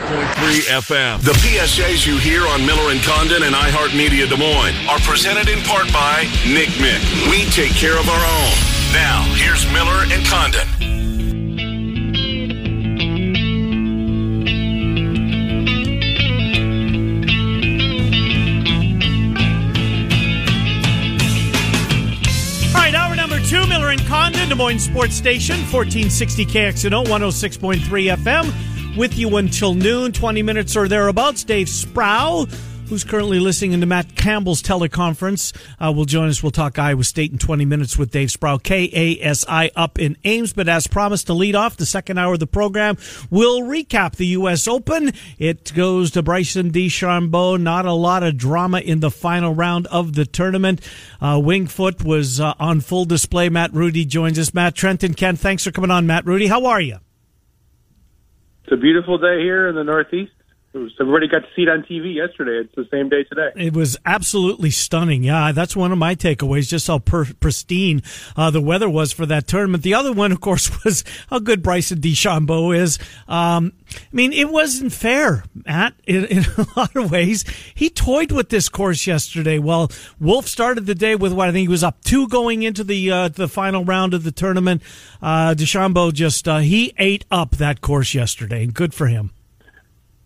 3 FM. The PSAs you hear on Miller and Condon and iHeartMedia Des Moines are presented in part by Nick Mick. We take care of our own. Now, here's Miller and Condon. All right, hour number two, Miller and Condon, Des Moines Sports Station, 1460 KXNO, 106.3 FM. With you until noon, 20 minutes or thereabouts. Dave Sproul, who's currently listening to Matt Campbell's teleconference, uh, will join us. We'll talk Iowa State in 20 minutes with Dave Sproul, KASI up in Ames. But as promised to lead off the second hour of the program, we'll recap the U.S. Open. It goes to Bryson DeChambeau. Not a lot of drama in the final round of the tournament. Uh, Winged Foot was uh, on full display. Matt Rudy joins us. Matt Trenton, Ken, thanks for coming on. Matt Rudy, how are you? It's a beautiful day here in the Northeast. Was, everybody got to see it on TV yesterday. It's the same day today. It was absolutely stunning. Yeah, that's one of my takeaways. Just how per- pristine uh, the weather was for that tournament. The other one, of course, was how good Bryson DeChambeau is. Um, I mean, it wasn't fair, Matt. In, in, a lot of ways, he toyed with this course yesterday. Well, Wolff started the day with what I think he was up two going into the uh, the final round of the tournament. Uh, DeChambeau just uh, he ate up that course yesterday, and good for him.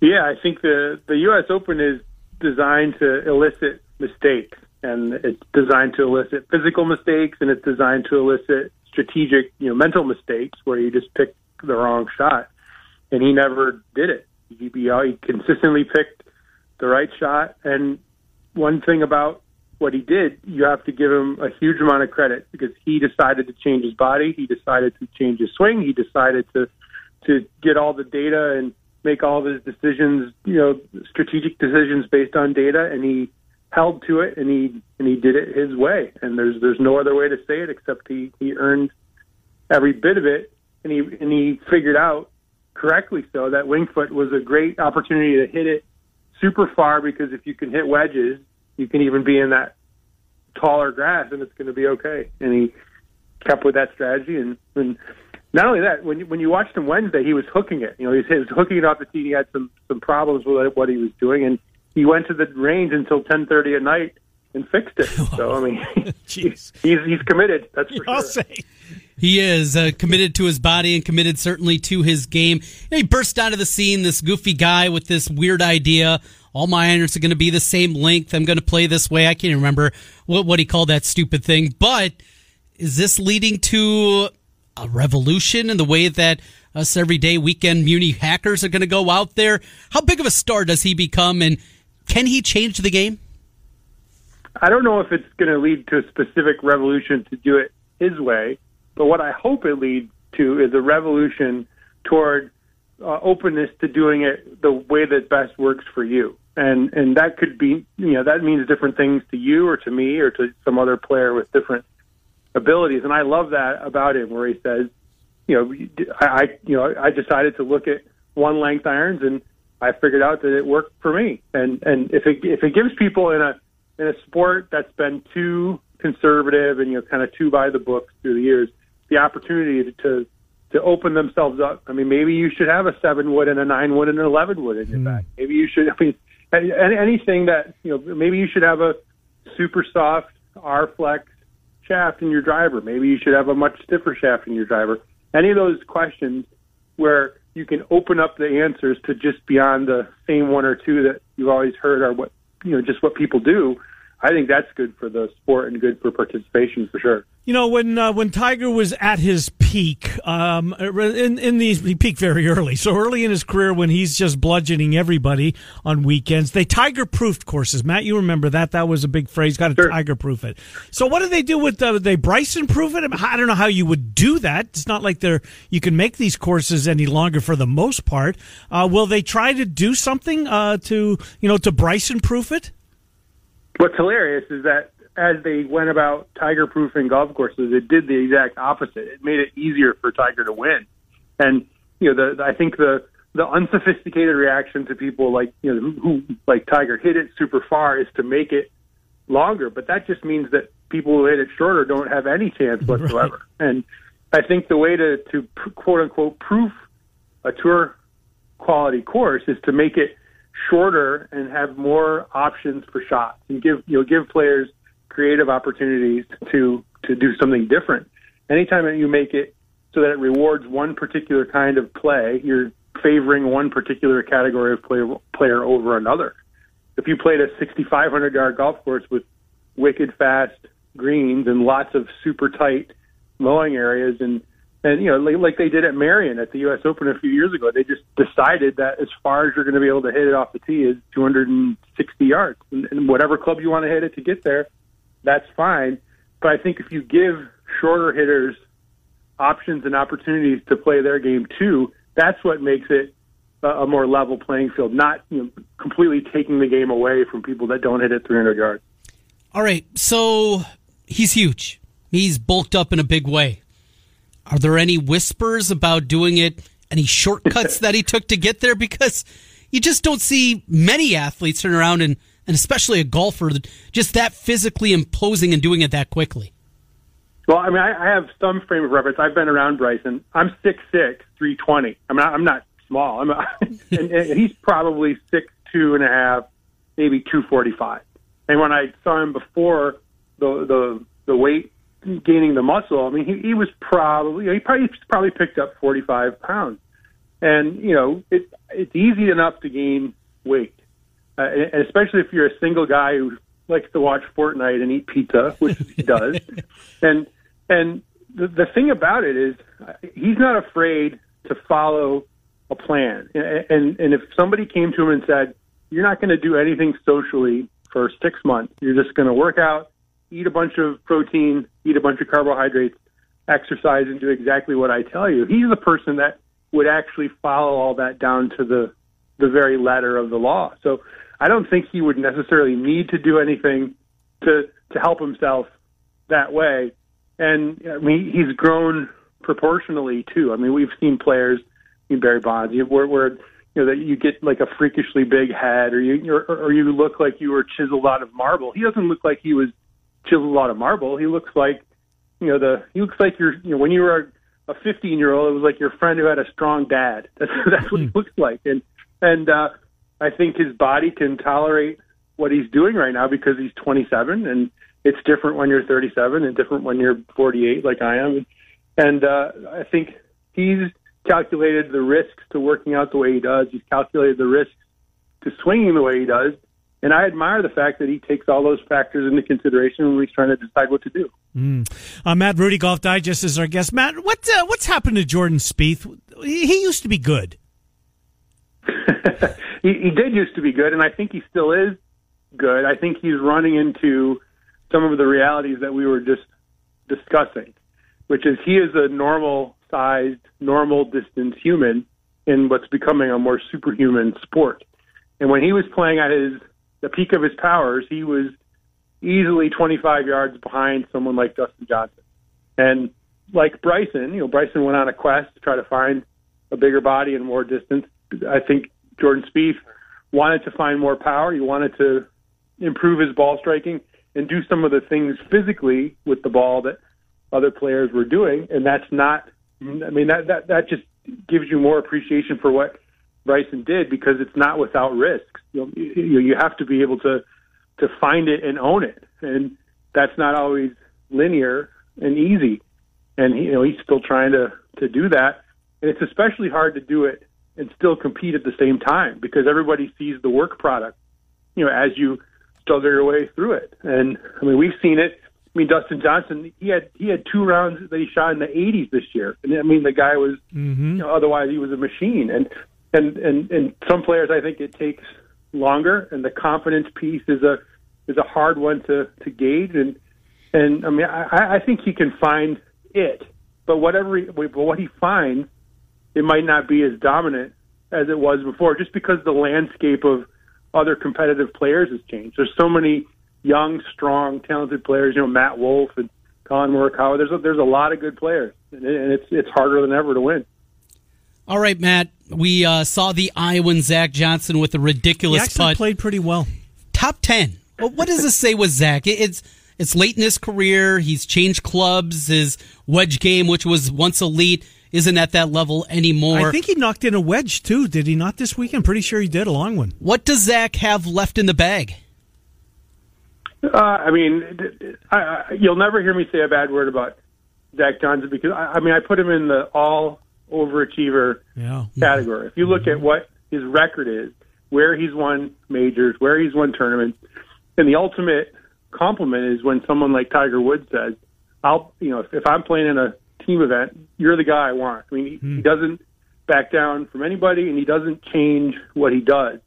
Yeah, I think the the U.S. Open is designed to elicit mistakes, and it's designed to elicit physical mistakes, and it's designed to elicit strategic, you know, mental mistakes where you just pick the wrong shot, and he never did it. He, he, consistently picked the right shot, and one thing about what he did, you have to give him a huge amount of credit because he decided to change his body, he decided to change his swing, he decided to to get all the data and make all of his decisions, you know, strategic decisions based on data, and he held to it, and he and he did it his way. And there's there's no other way to say it except he he earned every bit of it, and he and he figured out correctly so that Winged Foot was a great opportunity to hit it super far because if you can hit wedges, you can even be in that taller grass, and it's going to be okay. And he kept with that strategy, and and not only that, when you, when you watched him Wednesday, he was hooking it. You know, he was, he was hooking it off the tee. He had some some problems with what he was doing, and he went to the range until ten thirty at night and fixed it. So I mean, he's he's committed. That's for I'll sure. say. He is uh, committed to his body and committed certainly to his game. Know, he burst onto the scene, this goofy guy with this weird idea. All my irons are going to be the same length. I'm going to play this way. I can't remember what, what he called that stupid thing. But is this leading to a revolution in the way that us everyday weekend Muni hackers are going to go out there? How big of a star does he become, and can he change the game? I don't know if it's going to lead to a specific revolution to do it his way, but what I hope it leads to is a revolution toward uh, openness to doing it the way that best works for you. And and that could be you know that means different things to you or to me or to some other player with different abilities. And I love that about him, where he says, you know, I, I you know I decided to look at one length irons and I figured out that it worked for me. And and if it if it gives people in a in a sport that's been too conservative and you know kind of too by the books through the years, the opportunity to to open themselves up. I mean, maybe you should have a seven wood and a nine wood and an eleven wood in your Mm. bag. Maybe you should. I mean, any- anything that you know. Maybe you should have a super soft R flex shaft in your driver. Maybe you should have a much stiffer shaft in your driver. Any of those questions where you can open up the answers to just beyond the same one or two that you've always heard are what you know just what people do. I think that's good for the sport and good for participation for sure. You know, when uh, when Tiger was at his peak, um, in in these he peaked very early. So early in his career, when he's just bludgeoning everybody on weekends, they Tiger proofed courses. Matt, you remember that? That was a big phrase. Got to sure. Tiger proof it. So what do they do with the, they Bryson proof it? I don't know how you would do that. It's not like they're you can make these courses any longer for the most part. Uh, will they try to do something uh, to you know to Bryson proof it? What's hilarious is that as they went about tiger proofing golf courses, it did the exact opposite. It made it easier for Tiger to win. And you know, the I think the the unsophisticated reaction to people like you know who, who like Tiger hit it super far is to make it longer, but that just means that people who hit it shorter don't have any chance whatsoever. Right. And I think the way to to quote unquote proof a tour quality course is to make it shorter and have more options for shots and give you know give players creative opportunities to to do something different. Anytime that you make it so that it rewards one particular kind of play, you're favoring one particular category of player player over another. If you played a 6,500 yard golf course with wicked fast greens and lots of super tight mowing areas and and you know like, like they did at Merion at the U.S. Open a few years ago, they just decided that as far as you're going to be able to hit it off the tee is 260 yards, and, and whatever club you want to hit it to get there, that's fine. But I think if you give shorter hitters options and opportunities to play their game too, that's what makes it a more level playing field. Not you know, completely taking the game away from people that don't hit it 300 yards. All right, so he's huge. He's bulked up in a big way. Are there any whispers about doing it? Any shortcuts that he took to get there? Because you just don't see many athletes turn around and, and especially a golfer just that physically imposing and doing it that quickly. Well, I mean, I, I have some frame of reference. I've been around Bryson. I'm six six, three twenty. I'm not. I'm not small. I'm, a, and, and he's probably six two and a half, maybe two forty five. And when I saw him before the the the weight gaining the muscle, I mean, he, he was probably he probably probably picked up 45 pounds, and you know it it's easy enough to gain weight, uh, and especially if you're a single guy who likes to watch Fortnite and eat pizza, which he does, and and the, the thing about it is he's not afraid to follow a plan, and and, and if somebody came to him and said, "You're not going to do anything socially for six months, you're just going to work out." Eat a bunch of protein, eat a bunch of carbohydrates, exercise, and do exactly what I tell you. He's the person that would actually follow all that down to the the very letter of the law. So I don't think he would necessarily need to do anything to to help himself that way. And I mean, he's grown proportionally too. I mean, we've seen players, in Barry Bonds, where, where you know that you get like a freakishly big head, or you or, or you look like you were chiseled out of marble. He doesn't look like he was chiseled out of marble. He looks like, you know, the he looks like you're, you know, when you were a 15 year old, it was like your friend who had a strong dad. That's that's what he hmm. looks like, and and uh, I think his body can tolerate what he's doing right now because he's 27, and it's different when you're 37 and different when you're 48, like I am, and uh, I think he's calculated the risks to working out the way he does. He's calculated the risks to swinging the way he does, and I admire the fact that he takes all those factors into consideration when he's trying to decide what to do. Mm. Uh, Matt Rudy, Golf Digest is our guest. Matt, what uh, what's happened to Jordan Spieth? He, he used to be good. he, he did used to be good, and I think he still is good. I think he's running into some of the realities that we were just discussing, which is he is a normal sized, normal distance human in what's becoming a more superhuman sport. And when he was playing at his the peak of his powers, he was easily 25 yards behind someone like Dustin Johnson. And like Bryson, you know, Bryson went on a quest to try to find a bigger body and more distance. I think Jordan Spieth wanted to find more power. He wanted to improve his ball striking and do some of the things physically with the ball that other players were doing. And that's not, I mean, that, that, that just gives you more appreciation for what Bryson did because it's not without risks. You, know, you, you have to be able to to find it and own it, and that's not always linear and easy. And he, you know he's still trying to to do that, and it's especially hard to do it and still compete at the same time because everybody sees the work product. You know, as you struggle your way through it. And I mean, we've seen it. I mean, Dustin Johnson, he had he had two rounds that he shot in the 80s this year, and I mean, the guy was, mm-hmm. you know, otherwise he was a machine. And and and and some players, I think it takes longer, and the confidence piece is a is a hard one to to gauge. And and I mean, I, I think he can find it, but whatever he, but what he finds, it might not be as dominant as it was before, just because the landscape of other competitive players has changed. There's so many young, strong, talented players. You know, Matt Wolff and Collin Morikawa. There's a, there's a lot of good players, and it's it's harder than ever to win. All right, Matt. We uh, saw the Iowan Zach Johnson with a ridiculous he actually putt. Played pretty well. Top ten. Well, what does this say with Zach? It's it's late in his career. He's changed clubs. His wedge game, which was once elite, isn't at that level anymore. I think he knocked in a wedge too. Did he not this weekend? Pretty sure he did a long one. What does Zach have left in the bag? Uh, I mean, I, I, you'll never hear me say a bad word about Zach Johnson because I, I mean I put him in the all overachiever yeah. category. If you look at what his record is, where he's won majors, where he's won tournaments, and the ultimate compliment is when someone like Tiger Woods says, "I'll, you know, if, if I'm playing in a team event, you're the guy I want." I mean, he, hmm. he doesn't back down from anybody, and he doesn't change what he does.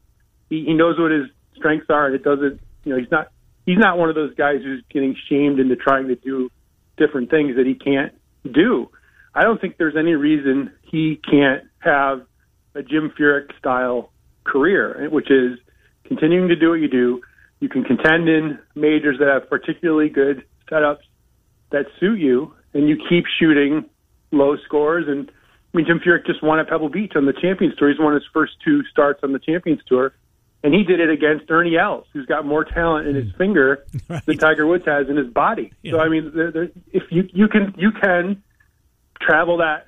He, he knows what his strengths are, and it doesn't, you know, he's not he's not one of those guys who's getting shamed into trying to do different things that he can't do. I don't think there's any reason he can't have a Jim Furyk style career, which is continuing to do what you do. You can contend in majors that have particularly good setups that suit you, and you keep shooting low scores. And I mean, Jim Furyk just won at Pebble Beach on the Champions Tour. He's won his first two starts on the Champions Tour and he did it against Ernie Els, who's got more talent in his hmm. finger right. than Tiger Woods has in his body. Yeah. So I mean, there, there, if you you can you can travel that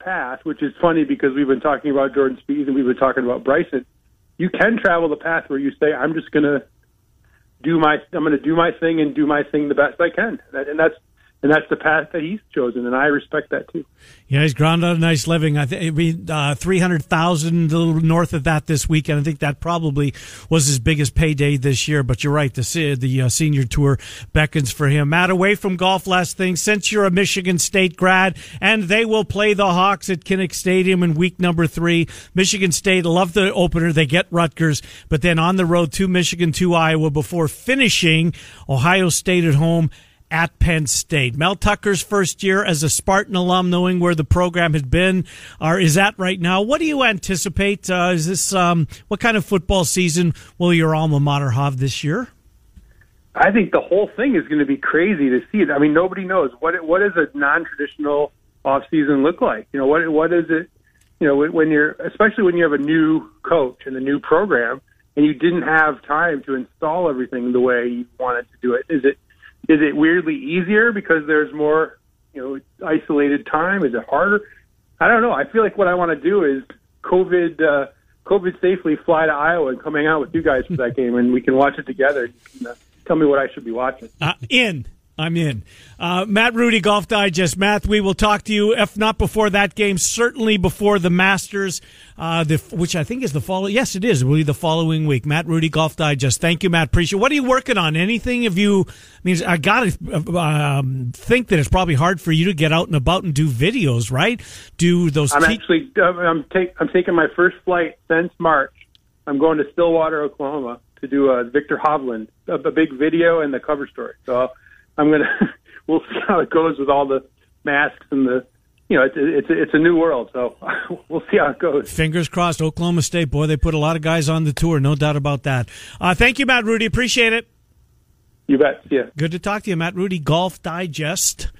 path, which is funny because we've been talking about Jordan Spieth and we've been talking about Bryson. You can travel the path where you say, "I'm just going to do my I'm going to do my thing and do my thing the best I can," and that's and that's the path that he's chosen, and I respect that too. Yeah, he's ground out a nice living. I think uh, three hundred thousand, a little north of that this weekend. I think that probably was his biggest payday this year. But you're right, the the uh, senior tour beckons for him. Matt, away from golf, last thing. Since you're a Michigan State grad, and they will play the Hawks at Kinnick Stadium in week number three. Michigan State love the opener. They get Rutgers, but then on the road to Michigan to Iowa before finishing Ohio State at home at Penn State. Mel Tucker's first year as a Spartan alum, knowing where the program had been or is at right now. What do you anticipate? Uh, is this um, what kind of football season will your alma mater have this year? I think the whole thing is going to be crazy to see it. I mean, nobody knows what what does a non-traditional off season look like. You know, what what is it? You know, when you're especially when you have a new coach and a new program, and you didn't have time to install everything the way you wanted to do it. Is it is it weirdly easier because there's more, you know, isolated time? Is it harder? I don't know. I feel like what I want to do is COVID, uh, COVID safely fly to Iowa and coming out with you guys for that game, and we can watch it together. You can, uh, tell me what I should be watching. Uh, in. I'm in. Uh, Matt Rudy, Golf Digest. Matt, we will talk to you, if not before that game, certainly before the Masters, uh, the, which I think is the following. Yes, it is. It will be the following week. Matt Rudy, Golf Digest. Thank you, Matt. Appreciate it. What are you working on? Anything? Have you, I mean, I got to um, think that it's probably hard for you to get out and about and do videos, right? Do those. I'm te- actually, uh, I'm, take, I'm taking my first flight since March. I'm going to Stillwater, Oklahoma to do a Viktor Hovland, a, a big video and the cover story. So I'm gonna we'll see how it goes with all the masks and the you know, it's it's it's a new world, so we'll see how it goes. Fingers crossed. Oklahoma State, boy, they put a lot of guys on the tour, no doubt about that. Uh, thank you, Matt Rudy. Appreciate it. You bet. Yeah. Good to talk to you, Matt Rudy. Golf Digest.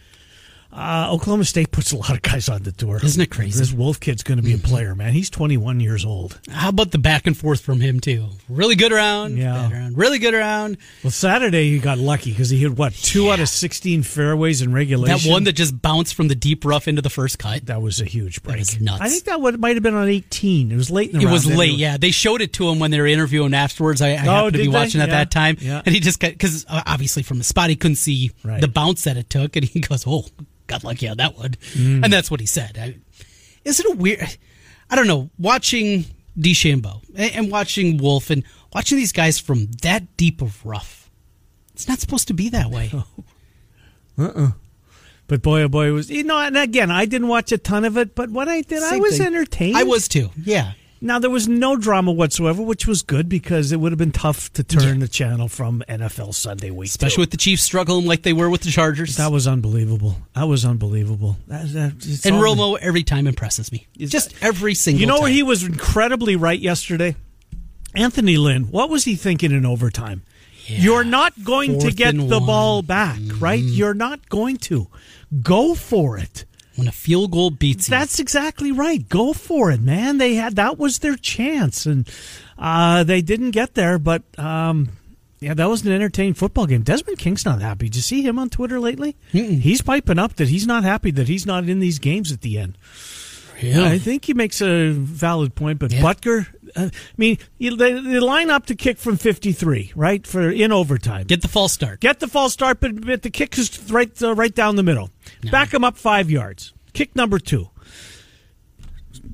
Uh, Oklahoma State puts a lot of guys on the tour. Isn't it crazy? This Wolff kid's going to be a player, man. He's 21 years old. How about the back and forth from him, too? Really good around, yeah. Really good around. Well, Saturday he got lucky because he hit, what, two yeah. out of 16 fairways in regulation? That one that just bounced from the deep rough into the first cut. That was a huge break. That nuts. I think that would, might have been on 18. It was late in the It was late, yeah. They showed it to him when they were interviewing afterwards. I, I oh, happened to be they? watching at yeah. that time. Yeah. And he just, because uh, obviously from the spot he couldn't see right. the bounce that it took. And he goes, oh, got lucky on that one. Mm. And that's what he said. I, is it a weird? I don't know. Watching DeChambeau and, and watching Wolff and watching these guys from that deep of rough. It's not supposed to be that way. Uh uh. But boy, oh boy, it was you know. And again, I didn't watch a ton of it, but what I did, I was thing. entertained. I was too. Yeah. Now there was no drama whatsoever, which was good because it would have been tough to turn the channel from NFL Sunday Week, Especially two. with the Chiefs struggling like they were with the Chargers. that was unbelievable. That was unbelievable. That, that, it's and all- Romo every time impresses me. Just every single You know time. he was incredibly right yesterday? Anthony Lynn. What was he thinking in overtime? You're not going to get the one. ball back, right? Mm-hmm. You're not going to. Go for it. When a field goal beats you. That's exactly right. Go for it, man. They had that was their chance, and uh, they didn't get there. But um, yeah, that was an entertaining football game. Desmond King's not happy. Did you see him on Twitter lately? He's piping up that he's not happy that he's not in these games at the end. Yeah. I think he makes a valid point, but Yeah. Butker. Uh, I mean, they, they line up to kick from fifty-three, right, for in overtime. Get the false start. Get the false start, but, but the kick is right uh, right down the middle. Back him up five yards. Kick number two.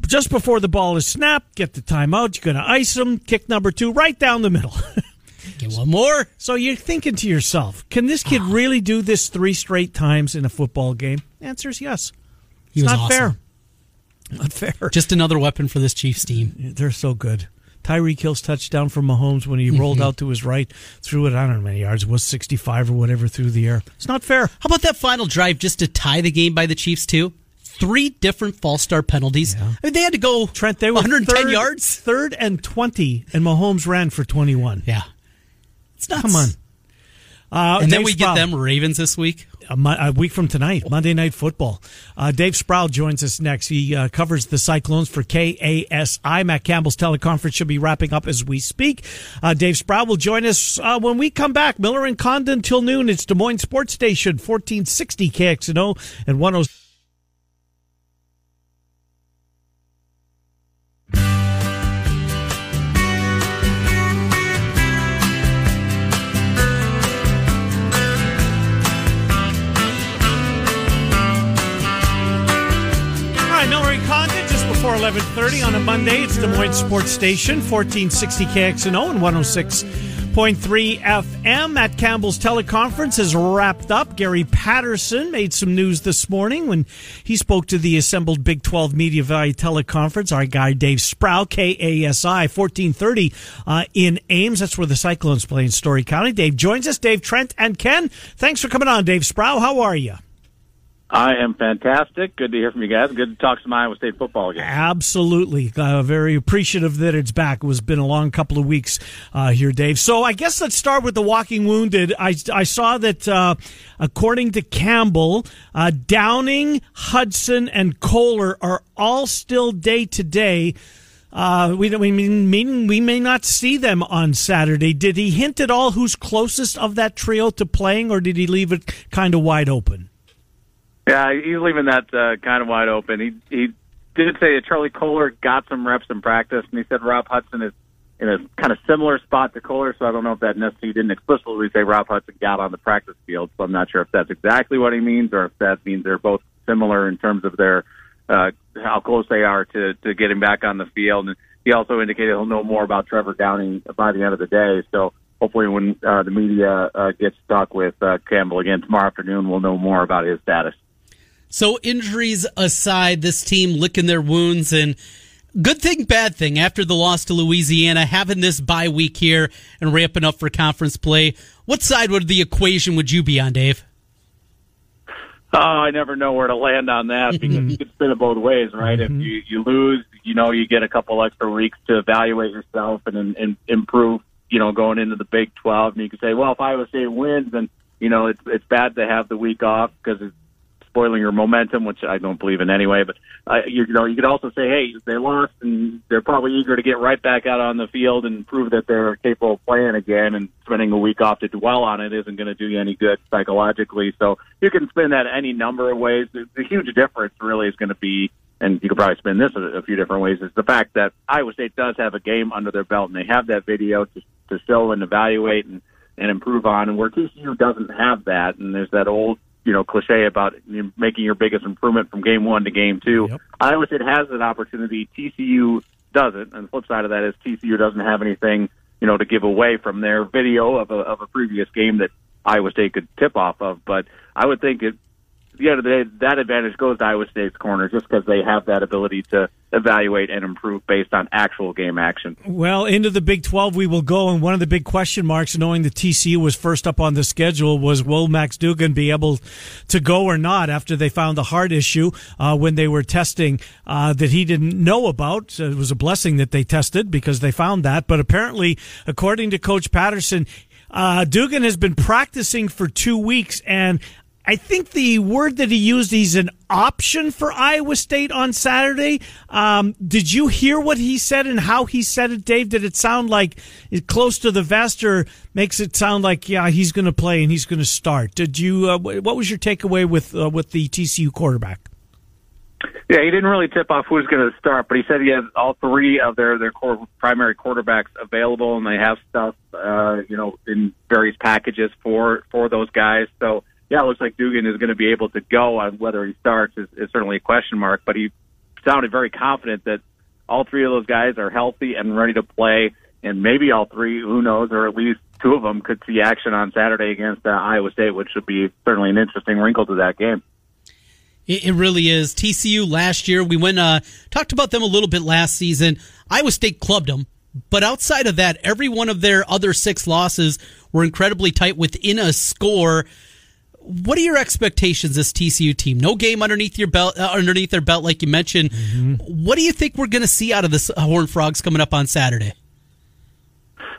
Just before the ball is snapped, get the timeout. You're going to ice him. Kick number two, right down the middle. Get one more. so you're thinking to yourself, can this kid really do this three straight times in a football game? Answer is yes. He It's not awesome. fair. Not fair. Just another weapon for this Chiefs team. They're so good. Tyreek Hill's touchdown from Mahomes when he rolled out to his right, threw it, I don't know how many yards, it was 65 or whatever through the air. It's not fair. How about that final drive just to tie the game by the Chiefs too? Three different false start penalties. I mean, they had to go Trent, they were 110 third, yards. third and 20, and Mahomes ran for 21. Yeah, it's nuts. Come on. Uh, And then we get them Ravens this week. A, a week from tonight, Monday Night Football. Uh, Dave Sproul joins us next. He uh, covers the Cyclones for KASI. Matt Campbell's teleconference should be wrapping up as we speak. Uh, Dave Sproul will join us uh, when we come back. Miller and Condon till noon. It's Des Moines Sports Station, 1460 KXNO and 10. 11.30 on a Monday. It's Des Moines Sports Station, 1460 KXNO and 106.3 FM. Matt Campbell's teleconference is wrapped up. Gary Patterson made some news this morning when he spoke to the assembled Big 12 Media Valley teleconference. Our guy Dave Sproul, KASI, 1430 uh, in Ames. That's where the Cyclones play in Story County. Dave joins us. Dave, Trent, and Ken. Thanks for coming on, Dave Sproul. How are you? I am fantastic. Good to hear from you guys. Good to talk some Iowa State football again. Absolutely. Uh, very appreciative that it's back. It was been a long couple of weeks uh, here, Dave. So I guess let's start with the walking wounded. I, I saw that uh, according to Campbell, uh, Downing, Hudson, and Kolar are all still day to day. Uh, we, we mean we may not see them on Saturday. Did he hint at all who's closest of that trio to playing, or did he leave it kind of wide open? Yeah, he's leaving that uh, kind of wide open. He he did say that Charlie Kolar got some reps in practice, and he said Rob Hudson is in a kind of similar spot to Kolar. So I don't know if that necessarily didn't explicitly say Rob Hudson got on the practice field. So I'm not sure if that's exactly what he means, or if that means they're both similar in terms of their uh, how close they are to to getting back on the field. And he also indicated he'll know more about Trevor Downing by the end of the day. So hopefully, when uh, the media uh, gets stuck with uh, Campbell again tomorrow afternoon, we'll know more about his status. So injuries aside, this team licking their wounds and good thing, bad thing. After the loss to Louisiana, having this bye week here and ramping up for conference play. What side of the equation would you be on, Dave? Oh, I never know where to land on that mm-hmm. because you could spin it both ways, right? If mm-hmm. you you lose, you know, you get a couple extra weeks to evaluate yourself and and improve. You know, going into the Big Twelve, and you could say, well, if Iowa State wins, then you know it's it's bad to have the week off because it's spoiling your momentum, which I don't believe in anyway. But uh, you, you know, you could also say, hey, they lost, and they're probably eager to get right back out on the field and prove that they're capable of playing again. And spending a week off to dwell on it isn't going to do you any good psychologically. So you can spin that any number of ways. The, the huge difference really is going to be. And you could probably spin this a, a few different ways. Is the fact that Iowa State does have a game under their belt, and they have that video to, to show and evaluate and, and improve on. And where TCU doesn't have that, and there's that old you know cliche about making your biggest improvement from game one to game two. Yep. Iowa State has that opportunity. TCU doesn't. And the flip side of that is TCU doesn't have anything, you know, to give away from their video of a, of a previous game that Iowa State could tip off of. But I would think it, the end of the day, that advantage goes to Iowa State's corner just because they have that ability to evaluate and improve based on actual game action. Well, into the Big 12 we will go, and one of the big question marks, knowing the TCU was first up on the schedule, was will Max Duggan be able to go or not after they found the heart issue uh, when they were testing uh, that he didn't know about. it was a blessing that they tested because they found that, but apparently, according to Coach Patterson, uh, Duggan has been practicing for two weeks, and I think the word that he used, he's an option for Iowa State on Saturday. Um, did you hear what he said and how he said it, Dave? Did it sound like close to the vest or makes it sound like, yeah, he's going to play and he's going to start? Did you, uh, what was your takeaway with, uh, with the TCU quarterback? Yeah, he didn't really tip off who's going to start, but he said he has all three of their their core primary quarterbacks available, and they have stuff, uh, you know, in various packages for for those guys. So yeah, it looks like Duggan is going to be able to go. On whether he starts is, is certainly a question mark, but he sounded very confident that all three of those guys are healthy and ready to play, and maybe all three, who knows, or at least two of them could see action on Saturday against uh, Iowa State, which would be certainly an interesting wrinkle to that game. It, really is. TCU last year, we went uh, talked about them a little bit last season. Iowa State clubbed them, but outside of that, every one of their other six losses were incredibly tight within a score what are your expectations this TCU team? No game underneath your belt, uh, underneath their belt, like you mentioned. Mm-hmm. What do you think we're going to see out of this Horned Frogs coming up on Saturday?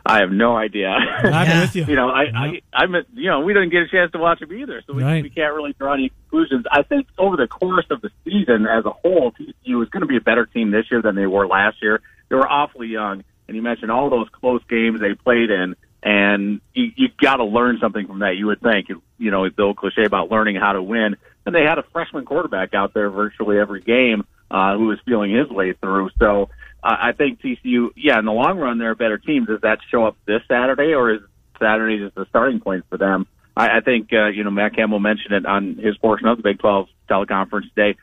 I have no idea. I'm yeah. with you. you know, I, I, I'm, you know, we didn't get a chance to watch them either, so we, right. we can't really draw any conclusions. I think over the course of the season as a whole, TCU is going to be a better team this year than they were last year. They were awfully young, and you mentioned all those close games they played in and you, you got to learn something from that. You would think, you know, the old cliche about learning how to win. And they had a freshman quarterback out there virtually every game uh, who was feeling his way through. So uh, I think TCU, yeah, in the long run, they're a better team. Does that show up this Saturday, or is Saturday just the starting point for them? I, I think, uh, you know, Matt Campbell mentioned it on his portion of the Big 12 teleconference today.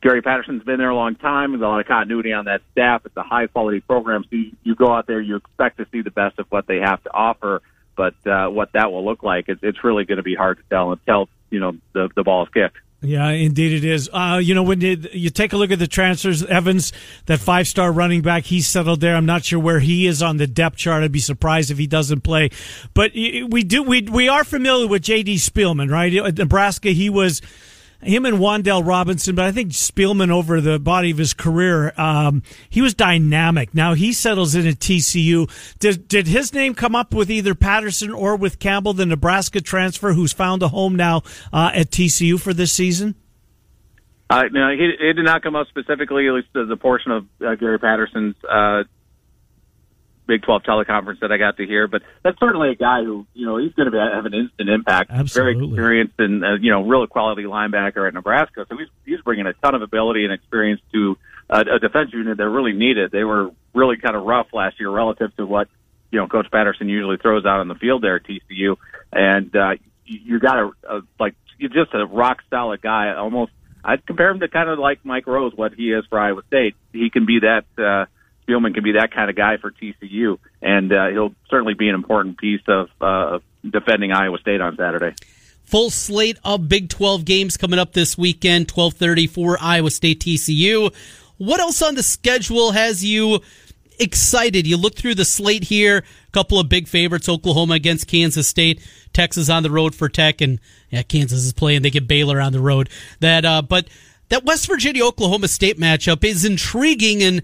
Gary Patterson's been there a long time. There's a lot of continuity on that staff. It's a high quality program. So you, you go out there, you expect to see the best of what they have to offer. But uh, what that will look like, it's, it's really going to be hard to tell until you know the the ball is kicked. Yeah, indeed it is. Uh, you know, when you, you, take a look at the transfers, Evans, that five star running back, he's settled there. I'm not sure where he is on the depth chart. I'd be surprised if he doesn't play. But we do, we, we are familiar with J.D. Spielman, right? At Nebraska, he was him and Wan'Dale Robinson, but I think Spielman over the body of his career, um, he was dynamic. Now he settles in at TCU. Did, did his name come up with either Patterson or with Campbell, the Nebraska transfer, who's found a home now uh, at TCU for this season? Uh, no, he, it did not come up specifically, at least as a portion of uh, Gary Patterson's uh, Big 12 teleconference that I got to hear. But that's certainly a guy who, you know, he's going to have an instant impact. Absolutely. Very experienced and, uh, you know, real quality linebacker at Nebraska. So he's, he's bringing a ton of ability and experience to uh, a defense unit that really needed. They were really kind of rough last year relative to what, you know, Coach Patterson usually throws out on the field there at TCU. And, uh, you got a, a like, you're just a rock solid guy. Almost, I'd compare him to kind of like Mike Rose, what he is for Iowa State. He can be that, uh, Spielman can be that kind of guy for TCU, and uh, he'll certainly be an important piece of uh, defending Iowa State on Saturday. Full slate of Big 12 games coming up this weekend, 1230 for Iowa State TCU. What else on the schedule has you excited? You look through the slate here, a couple of big favorites, Oklahoma against Kansas State, Texas on the road for Tech, and yeah, Kansas is playing. They get Baylor on the road. That, uh, but that West Virginia Oklahoma State matchup is intriguing and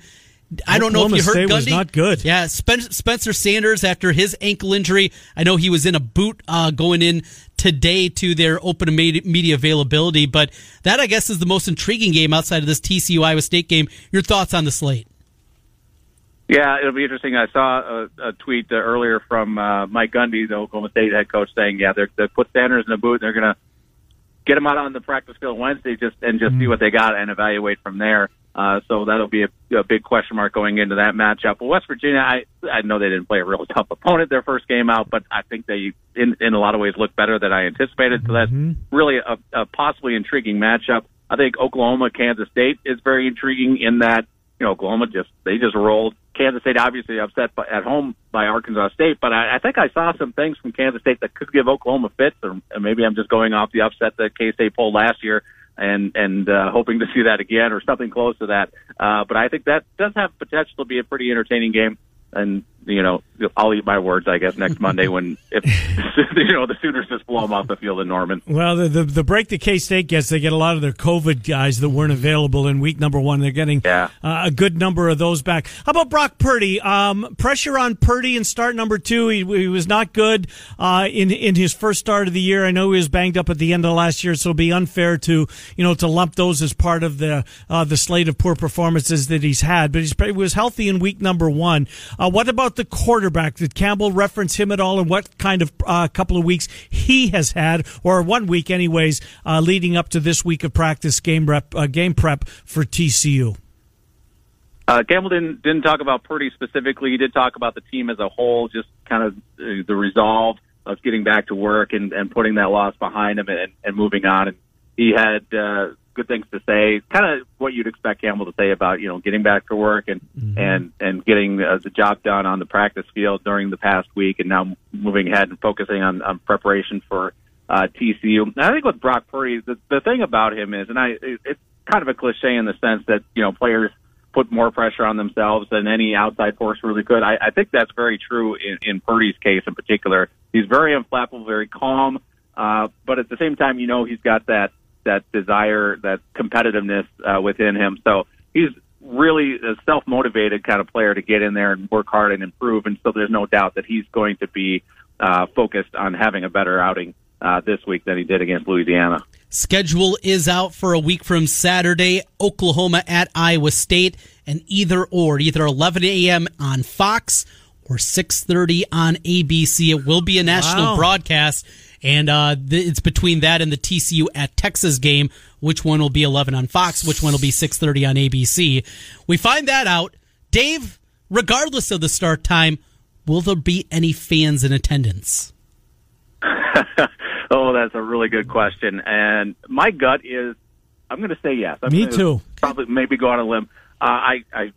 I don't know if you heard State Gundy. Was not good. Yeah, Spencer Sanders after his ankle injury. I know he was in a boot uh, going in today to their open media availability, but that I guess is the most intriguing game outside of this TCU Iowa State game. Your thoughts on the slate? Yeah, it'll be interesting. I saw a, a tweet uh, earlier from uh, Mike Gundy, the Oklahoma State head coach, saying, "Yeah, they're they put Sanders in a boot. And they're going to get him out on the practice field Wednesday, just and just mm-hmm. see what they got and evaluate from there." Uh, so that'll be a, a big question mark going into that matchup. Well, West Virginia, I I know they didn't play a real tough opponent their first game out, but I think they in in a lot of ways look better than I anticipated. So that's mm-hmm. really a, a possibly intriguing matchup. I think Oklahoma Kansas State is very intriguing in that you know, Oklahoma just they just rolled. Kansas State obviously upset by, at home by Arkansas State, but I, I think I saw some things from Kansas State that could give Oklahoma fits, or maybe I'm just going off the upset that K State pulled last year and and uh, hoping to see that again or something close to that. Uh, but I think that does have potential to be a pretty entertaining game and you know, I'll eat my words, I guess, next Monday when if you know the Sooners just blow them off the field in Norman. Well, the the, the break that K State gets, they get a lot of their COVID guys that weren't available in week number one. They're getting yeah. uh, a good number of those back. How about Brock Purdy? Um, pressure on Purdy in start number two. He, he was not good uh, in in his first start of the year. I know he was banged up at the end of last year, so it'll be unfair to you know to lump those as part of the uh, the slate of poor performances that he's had. But he was healthy in week number one. Uh, what about the quarterback. Did Campbell reference him at all and what kind of uh, couple of weeks he has had, or one week, anyways, uh, leading up to this week of practice game rep, uh, game prep for TCU? Uh, Campbell didn't didn't talk about Purdy specifically. He did talk about the team as a whole, just kind of uh, the resolve of getting back to work and, and putting that loss behind him and, and moving on. And he had uh, good things to say. Kind of what you'd expect Campbell to say about you know getting back to work and mm-hmm. and and getting uh, the job done on the practice field during the past week, and now moving ahead and focusing on, on preparation for uh, TCU. And I think with Brock Purdy, the, the thing about him is, and I it, it's kind of a cliche in the sense that you know players put more pressure on themselves than any outside force really could. I, I think that's very true in, in Purdy's case in particular. He's very unflappable, very calm, uh, but at the same time, you know, he's got that that desire, that competitiveness uh, within him. So he's really a self motivated kind of player to get in there and work hard and improve. And so there's no doubt that he's going to be uh, focused on having a better outing uh, this week than he did against Louisiana. Schedule is out for a week from Saturday. Oklahoma at Iowa State, and either or, either 11 a.m. on Fox or 6:30 on ABC. It will be a national wow. broadcast and uh, th- it's between that and the TCU at Texas game. Which one will be 11 on Fox? Which one will be 6:30 on ABC? We find that out. Dave, regardless of the start time, will there be any fans in attendance? oh, that's a really good question, and my gut is I'm going to say yes. I'm Me too. Probably maybe go on a limb. Uh, I, I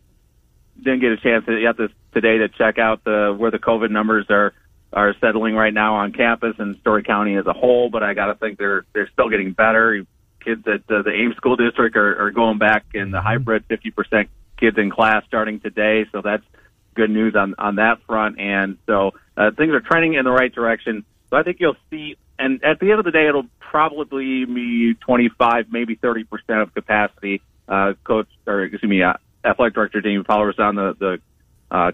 didn't get a chance yet this today to check out the where the COVID numbers are are settling right now on campus and Story County as a whole, but I got to think they're they're still getting better. Kids at uh, the Ames School District are, are going back in the hybrid, 50% kids in class starting today, so that's good news on on that front. And so uh, things are trending in the right direction. So I think you'll see, and at the end of the day, it'll probably be 25, maybe 30% of capacity. Uh, coach, or excuse me, uh, athletic director Jamie Pollard was on the the uh,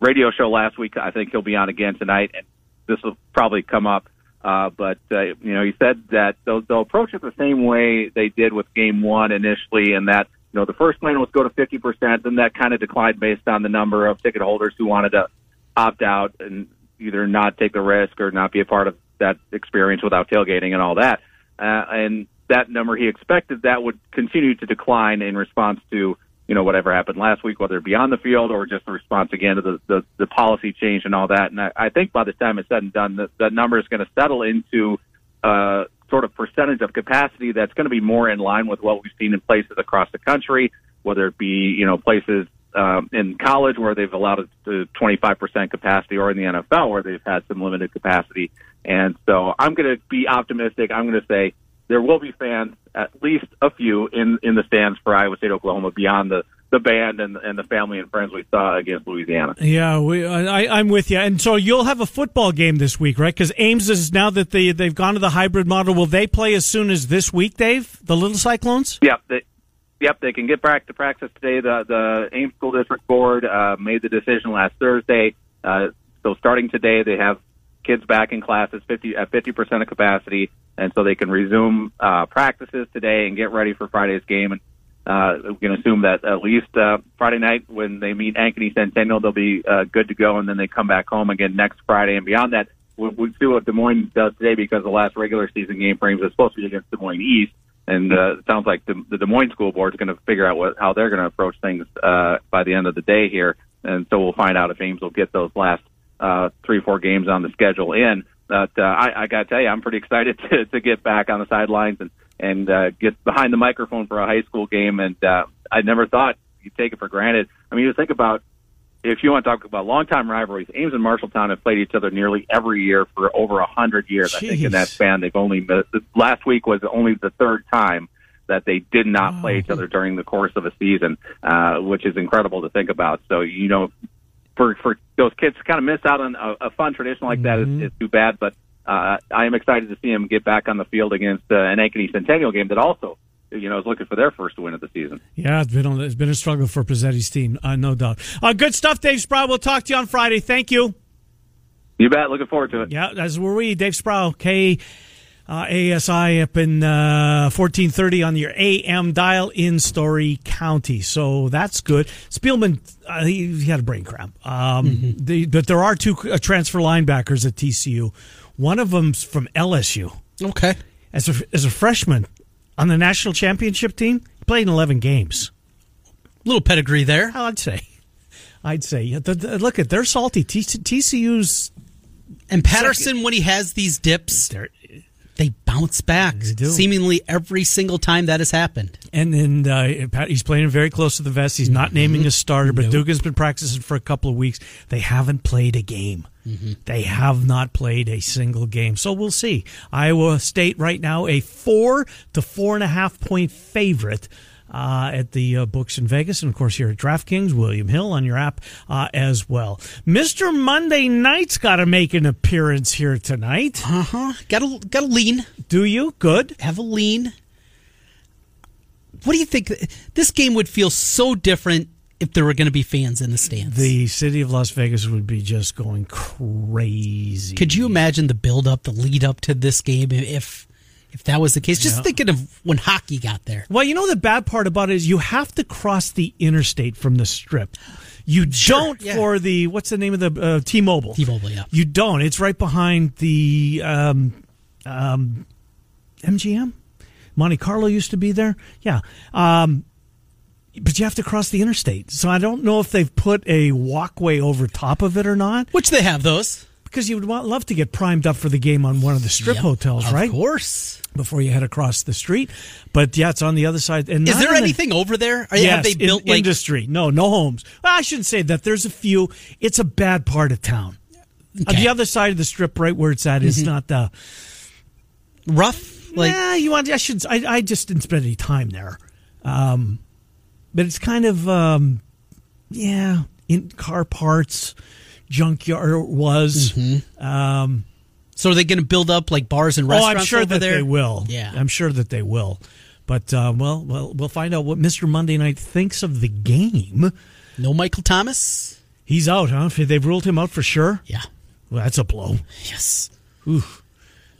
radio show last week. I think he'll be on again tonight, and this will probably come up. Uh, but uh, you know, he said that they'll, they'll approach it the same way they did with Game One initially, and that you know the first plan was go to 50 percent, then that kind of declined based on the number of ticket holders who wanted to opt out and either not take the risk or not be a part of that experience without tailgating and all that. Uh, and that number he expected that would continue to decline in response to you know, whatever happened last week, whether it be on the field or just the response again to the, the, the policy change and all that. And I, I think by the time it's said and done, the, the number is going to settle into uh, sort of percentage of capacity that's going to be more in line with what we've seen in places across the country, whether it be, you know, places um, in college where they've allowed it to 25% capacity or in the NFL where they've had some limited capacity. And so I'm going to be optimistic. I'm going to say there will be fans, at least a few, in in the stands for Iowa State, Oklahoma, beyond the the band and and the family and friends we saw against Louisiana. Yeah, we, I, I'm with you. And so you'll have a football game this week, right? Because Ames is now that they they've gone to the hybrid model. Will they play as soon as this week, Dave? The Little Cyclones? Yep. They, yep. They can get back to practice today. The the Ames School District Board uh, made the decision last Thursday. Uh, so starting today, they have kids back in classes 50 at 50 percent of capacity and so they can resume uh, practices today and get ready for Friday's game. And uh, we can assume that at least uh, Friday night when they meet Ankeny Centennial, they'll be uh, good to go, and then they come back home again next Friday. And beyond that, we'll, we'll see what Des Moines does today because the last regular season game frames is supposed to be against Des Moines East. And uh, it sounds like the, the Des Moines School Board is going to figure out what, how they're going to approach things uh, by the end of the day here. And so we'll find out if Ames will get those last uh, three, four games on the schedule in. But uh, I, I got to tell you, I'm pretty excited to, to get back on the sidelines and and uh, get behind the microphone for a high school game. And uh, I never thought you take it for granted. I mean, you think about if you want to talk about longtime rivalries, Ames and Marshalltown have played each other nearly every year for over a hundred years. I think in that span, they've only missed, last week was only the third time that they did not oh. play each other during the course of a season, uh, which is incredible to think about. So you know, for for those kids to kind of miss out on a, a fun tradition like that mm-hmm. is, is too bad. But uh, I am excited to see them get back on the field against uh, an Ankeny Centennial game that also you know, is looking for their first win of the season. Yeah, it's been a, it's been a struggle for Pizzetti's team, uh, no doubt. Uh, good stuff, Dave Sproul. We'll talk to you on Friday. Thank you. You bet. Looking forward to it. Yeah, as were we. Dave Sproul, K. Uh, ASI up in uh, 1430 on your AM dial in Story County. So that's good. Spielman, uh, he, he, had a brain cramp. Um, mm-hmm. the, but there are two uh, transfer linebackers at TCU. One of them's from LSU. Okay. As a, as a freshman, on the national championship team. He played in 11 games. A little pedigree there. I'd say. I'd say. The, the, look at they're salty. TCU's and Patterson when he has these dips, they're, they bounce back they seemingly every single time that has happened. And then uh, he's playing very close to the vest. He's not mm-hmm. naming a starter, but nope. Duggan's been practicing for a couple of weeks. They haven't played a game. Mm-hmm. They have not played a single game. So we'll see. Iowa State right now a four to four and a half point favorite. Uh, at the uh, books in Vegas, and of course here at DraftKings, William Hill on your app uh, as well. Mister Monday Night's got to make an appearance here tonight. Uh huh. Got to got to lean. Do you? Good. Have a lean. What do you think? This game would feel so different if there were going to be fans in the stands. The city of Las Vegas would be just going crazy. Could you imagine the build up, the lead up to this game if if that was the case? Just yeah. thinking of when hockey got there. Well, you know the bad part about it is you have to cross the interstate from the strip. You sure, don't yeah. for the what's the name of the uh, T-Mobile? T-Mobile, yeah. You don't. It's right behind the um, um, MGM. Monte Carlo used to be there. Yeah. Um, but you have to cross the interstate. So I don't know if they've put a walkway over top of it or not. Which they have those. Because you would want, love to get primed up for the game on one of the strip yep, hotels, right? Of course. Before you head across the street. But yeah, it's on the other side. And Is there anything the, over there? Are, yes, have they built in, like industry? No, no homes. Well, I shouldn't say that. There's a few. It's a bad part of town. Okay. On the other side of the strip, right where it's at, mm-hmm. is not the rough. Like, nah, you want? I should. I, I just didn't spend any time there. Um, but it's kind of um, yeah, in car parts junkyard was. Mm-hmm. Um, so are they going to build up like bars and restaurants? Oh, I'm sure that there? they will. Yeah, I'm sure that they will. But uh, well, well, we'll find out what Mr. Monday Night thinks of the game. No Michael Thomas. He's out, huh? They've ruled him out for sure. Yeah. Well, that's a blow. Yes. Ooh.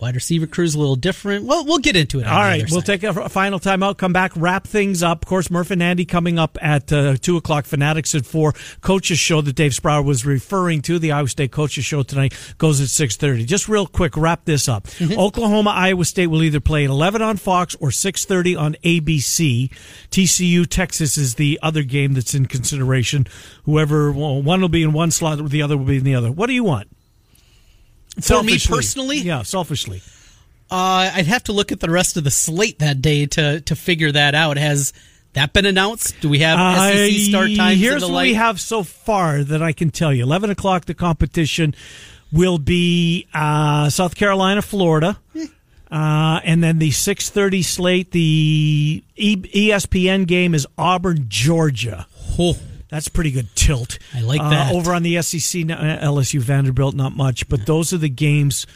Wide receiver crew's a little different. Well, we'll get into it. All right, we'll take a final timeout. Come back, wrap things up. Of course, Murph and Andy coming up at uh, two o'clock. Fanatics at four. Coaches show that Dave Sproul was referring to the Iowa State coaches show tonight goes at six thirty. Just real quick, wrap this up. Mm-hmm. Oklahoma, Iowa State will either play at eleven on Fox or six thirty on ABC. TCU, Texas is the other game that's in consideration. Whoever one will be in one slot, the other will be in the other. What do you want? For me personally, yeah, selfishly, uh, I'd have to look at the rest of the slate that day to to figure that out. Has that been announced? Do we have SEC start times? Here's what we have so far that I can tell you. Eleven o'clock, the competition will be uh, South Carolina, Florida. Uh, and then the 6:30 slate, the ESPN game is Auburn, Georgia. Oh. That's pretty good tilt. I like uh, that. Uh, over on the SEC, LSU Vanderbilt, not much, but those are the games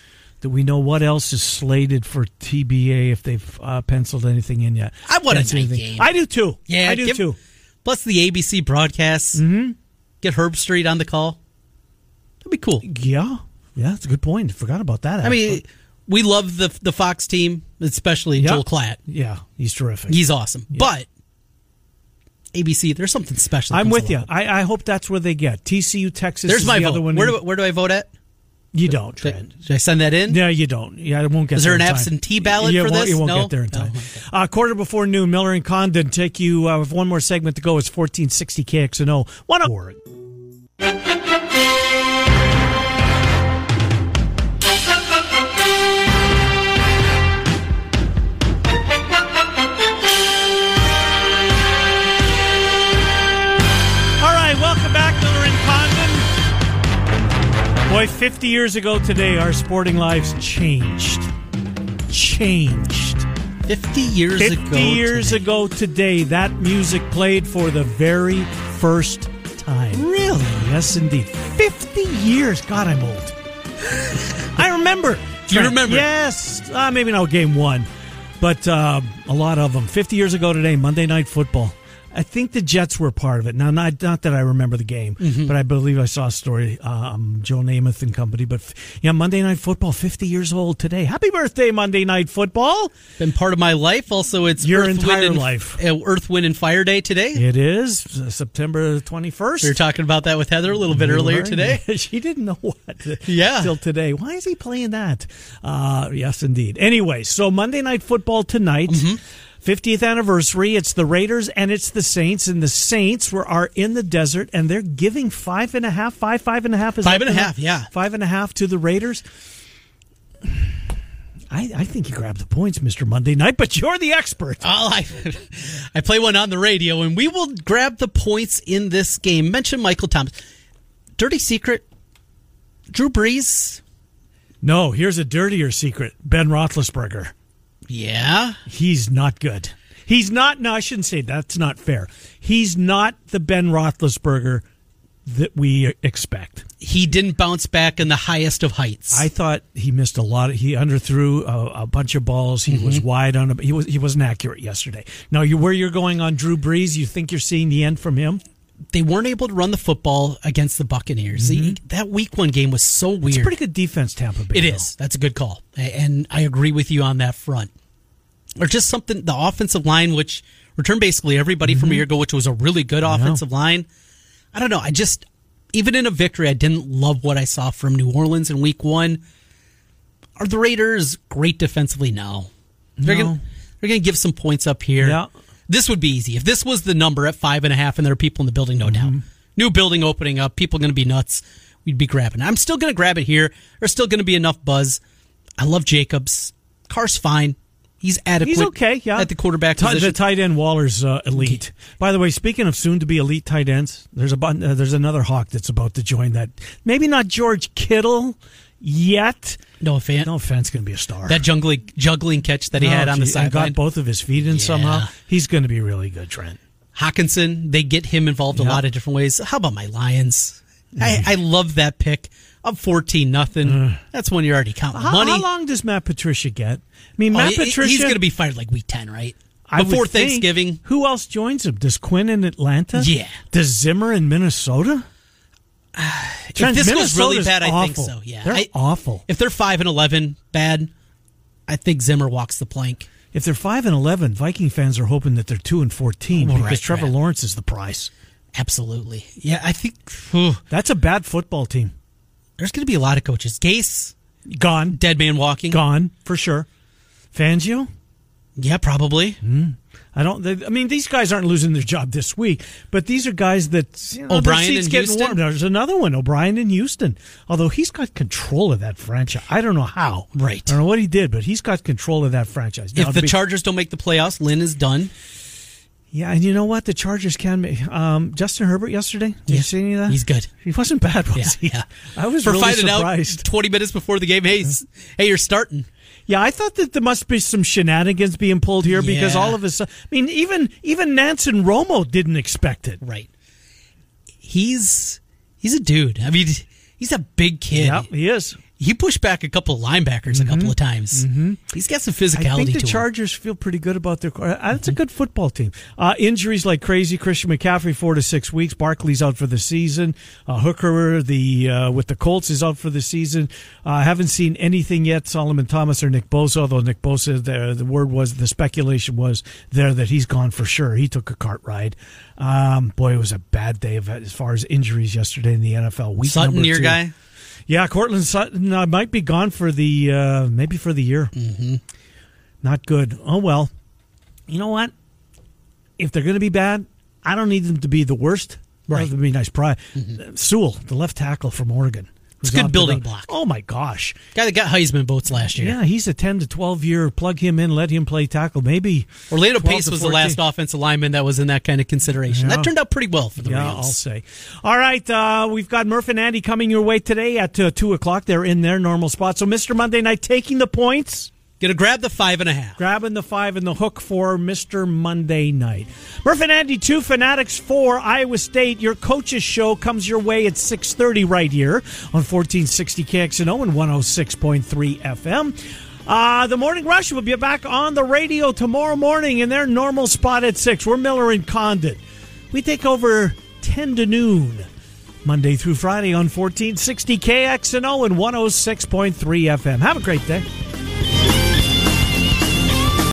that we know what else is slated for TBA if they've uh, penciled anything in yet. I want a night game. I do too. Yeah, I do give, too. Plus the ABC broadcasts. Mm-hmm. Get Herbstreit on the call. That'd be cool. Yeah, yeah, that's a good point. Forgot about that. I mean, we love the the Fox team, especially yep. Joel Klatt. Yeah, he's terrific. He's awesome. Yep. But ABC, there's something special. I'm with you. I, I, hope that's where they get TCU, Texas. There's my the vote. Where do, where do I vote at? You don't, Trent. Should I send that in? No, you don't. Yeah, it won't get. Is there, there an absentee ballot you for this? You won't no? get there in time. Okay. uh, quarter before noon, Miller and Condon take you uh, with one more segment to go. It's 1460 KXNO. One. Boy, 50 years ago today, our sporting lives changed. Changed. 50 years 50 ago. years today. ago today, that music played for the very first time. Really? Yes, indeed. 50 years. God, I'm old. I remember. Do you remember? Yes. Uh, maybe not game one, but uh, a lot of them. 50 years ago today, Monday Night Football. I think the Jets were part of it. Now, not not that I remember the game, Mm-hmm. but I believe I saw a story. Um, Joe Namath and company. But f- yeah, Monday Night Football, 50 years old today. Happy birthday, Monday Night Football! Been part of my life. Also, it's Your Earth, entire and, life. uh, Earth, Wind, and Fire Day today. It is uh, September 21st. We were talking about that with Heather a little bit We earlier were. today. she didn't know what. Yeah. Till today. Why is he playing that? Uh, yes, indeed. Anyway, so Monday Night Football tonight. Mm-hmm. 50th anniversary. It's the Raiders and it's the Saints, and the Saints were are in the desert, and they're giving five and a half, five, five and a half. Is Five and a half, yeah. five and a half to the Raiders. I, I think you grabbed the points, Mister Monday Night, but you're the expert. Oh, I, I play one on the radio, and we will grab the points in this game. Mention Michael Thomas. Dirty secret. Drew Brees. No, here's a dirtier secret: Ben Roethlisberger. Yeah. He's not good. He's not. No, I shouldn't say that's not fair. He's not the Ben Roethlisberger that we expect. He didn't bounce back in the highest of heights. I thought he missed a lot. Of, he underthrew a, a bunch of balls. He was mm-hmm. wide on. A, he was he wasn't accurate yesterday. Now, you where you're going on Drew Brees? You think you're seeing the end from him? they weren't able to run the football against the Buccaneers. The- mm-hmm. that week one game was so weird. It's pretty good defense, Tampa Bay. It though. is. That's a good call. And I agree with you on that front. Or just something, the offensive line, which returned basically everybody from a year ago, which was a really good offensive line. I don't know. I just, even in a victory, I didn't love what I saw from New Orleans in week one. Are the Raiders great defensively? No. They're No. going to they're gonna give some points up here. Yeah. This would be easy. If this was the number at five and a half and there are people in the building, no Mm-hmm. doubt. New building opening up, people going to be nuts. We'd be grabbing. I'm still going to grab it here. There's still going to be enough buzz. I love Jacobs. Car's fine. He's adequate. He's okay, yeah. At the quarterback Ti- position. The tight end Waller's uh, elite. By the way, speaking of soon to be elite tight ends, there's a uh, there's another hawk that's about to join that. Maybe not George Kittle yet. no offense. No offense, going to be a star. That juggling, juggling catch that he No, had on the sideline. got both of his feet in somehow. He's going to be really good, Trent. Hockenson, they get him involved a lot of different ways. How about my Lions? I, I love that pick. Up 14 nothing. That's when you're already counting How, money. how long does Matt Patricia get? I mean, Oh, Matt he- Patricia. He's going to be fired like week 10, right? I would Before think. Thanksgiving. Who else joins him? Does Quinn in Atlanta? Yeah. Does Zimmer in Minnesota? Trent, this goes really Minnesota's bad, I think so, yeah. they're I- awful. If they're 5 and 11, bad, I think Zimmer walks the plank. If they're five and eleven, Viking fans are hoping that they're two and fourteen Oh, because right, Trevor right. Lawrence is the price. Absolutely. Yeah, I think whew, That's a bad football team. There's going to be a lot of coaches. Gase, Gone, dead man walking. gone for sure. Fangio, Yeah, probably. Hmm. I don't. They, I mean, these guys aren't losing their job this week, but these are guys that you know, O'Brien in getting Houston? warm. There's another one, O'Brien in Houston. Although he's got control of that franchise. I don't know how. Right. I don't know what he did, but he's got control of that franchise. Now, If the be- Chargers don't make the playoffs, Lynn is done. Yeah, and you know what? The Chargers can be. Um, Justin Herbert yesterday. Did you see any of that? He's good. He wasn't bad, was Yeah, he? yeah. I was For really surprised. out 20 minutes before the game, hey, hey, you're starting. Yeah, I thought that there must be some shenanigans being pulled here because all of a sudden, I mean, even even Nance and Romo didn't expect it. Right. He's he's a dude. I mean, he's a big kid. Yeah, he is. He pushed back a couple of linebackers a couple of times. Mm-hmm. He's got some physicality I think the to him. Chargers feel pretty good about their. Uh, it's a good football team. Uh, injuries like crazy. Christian McCaffrey four to six weeks. Barkley's out for the season. Uh, Hooker the uh, with the Colts is out for the season. I uh, haven't seen anything yet. Solomon Thomas or Nick Bosa. Although Nick Bosa, the, the word was the speculation was there that he's gone for sure. He took a cart ride. Um, boy, it was a bad day of, as far as injuries yesterday in the NFL. Week Sutton, number your guy. Yeah, Courtland Sutton uh, might be gone for the uh, maybe for the year. Mm-hmm. Not good. Oh well. You know what? If they're going to be bad, I don't need them to be the worst. Right. That would be nice. Pride. Sewell, the left tackle from Oregon, It's a good building block. Oh my gosh. Guy that got Heisman votes last year. Yeah, he's a 10 to 12 year plug him in, let him play tackle. Maybe Orlando Pace was the last offensive lineman that was in that kind of consideration. Yeah. That turned out pretty well for the Yeah, Rams. I'll say. All right, uh, we've got Murph and Andy coming your way today at uh, 2 o'clock. They're in their normal spot. So, Mr. Monday Night taking the points. Gonna grab the five and a half. grabbing the five and the hook for Mr. Monday night. Murph and Andy, two Fanatics, four Iowa State. Your coaches show comes your way at 6.30 right here on 1460 KXNO and 106.3 FM. Uh, the Morning Rush will be back on the radio tomorrow morning in their normal spot at 6. We're Miller and Condon. We take over 10 to noon. Monday through Friday on 1460 KXNO and 106.3 FM. Have a great day.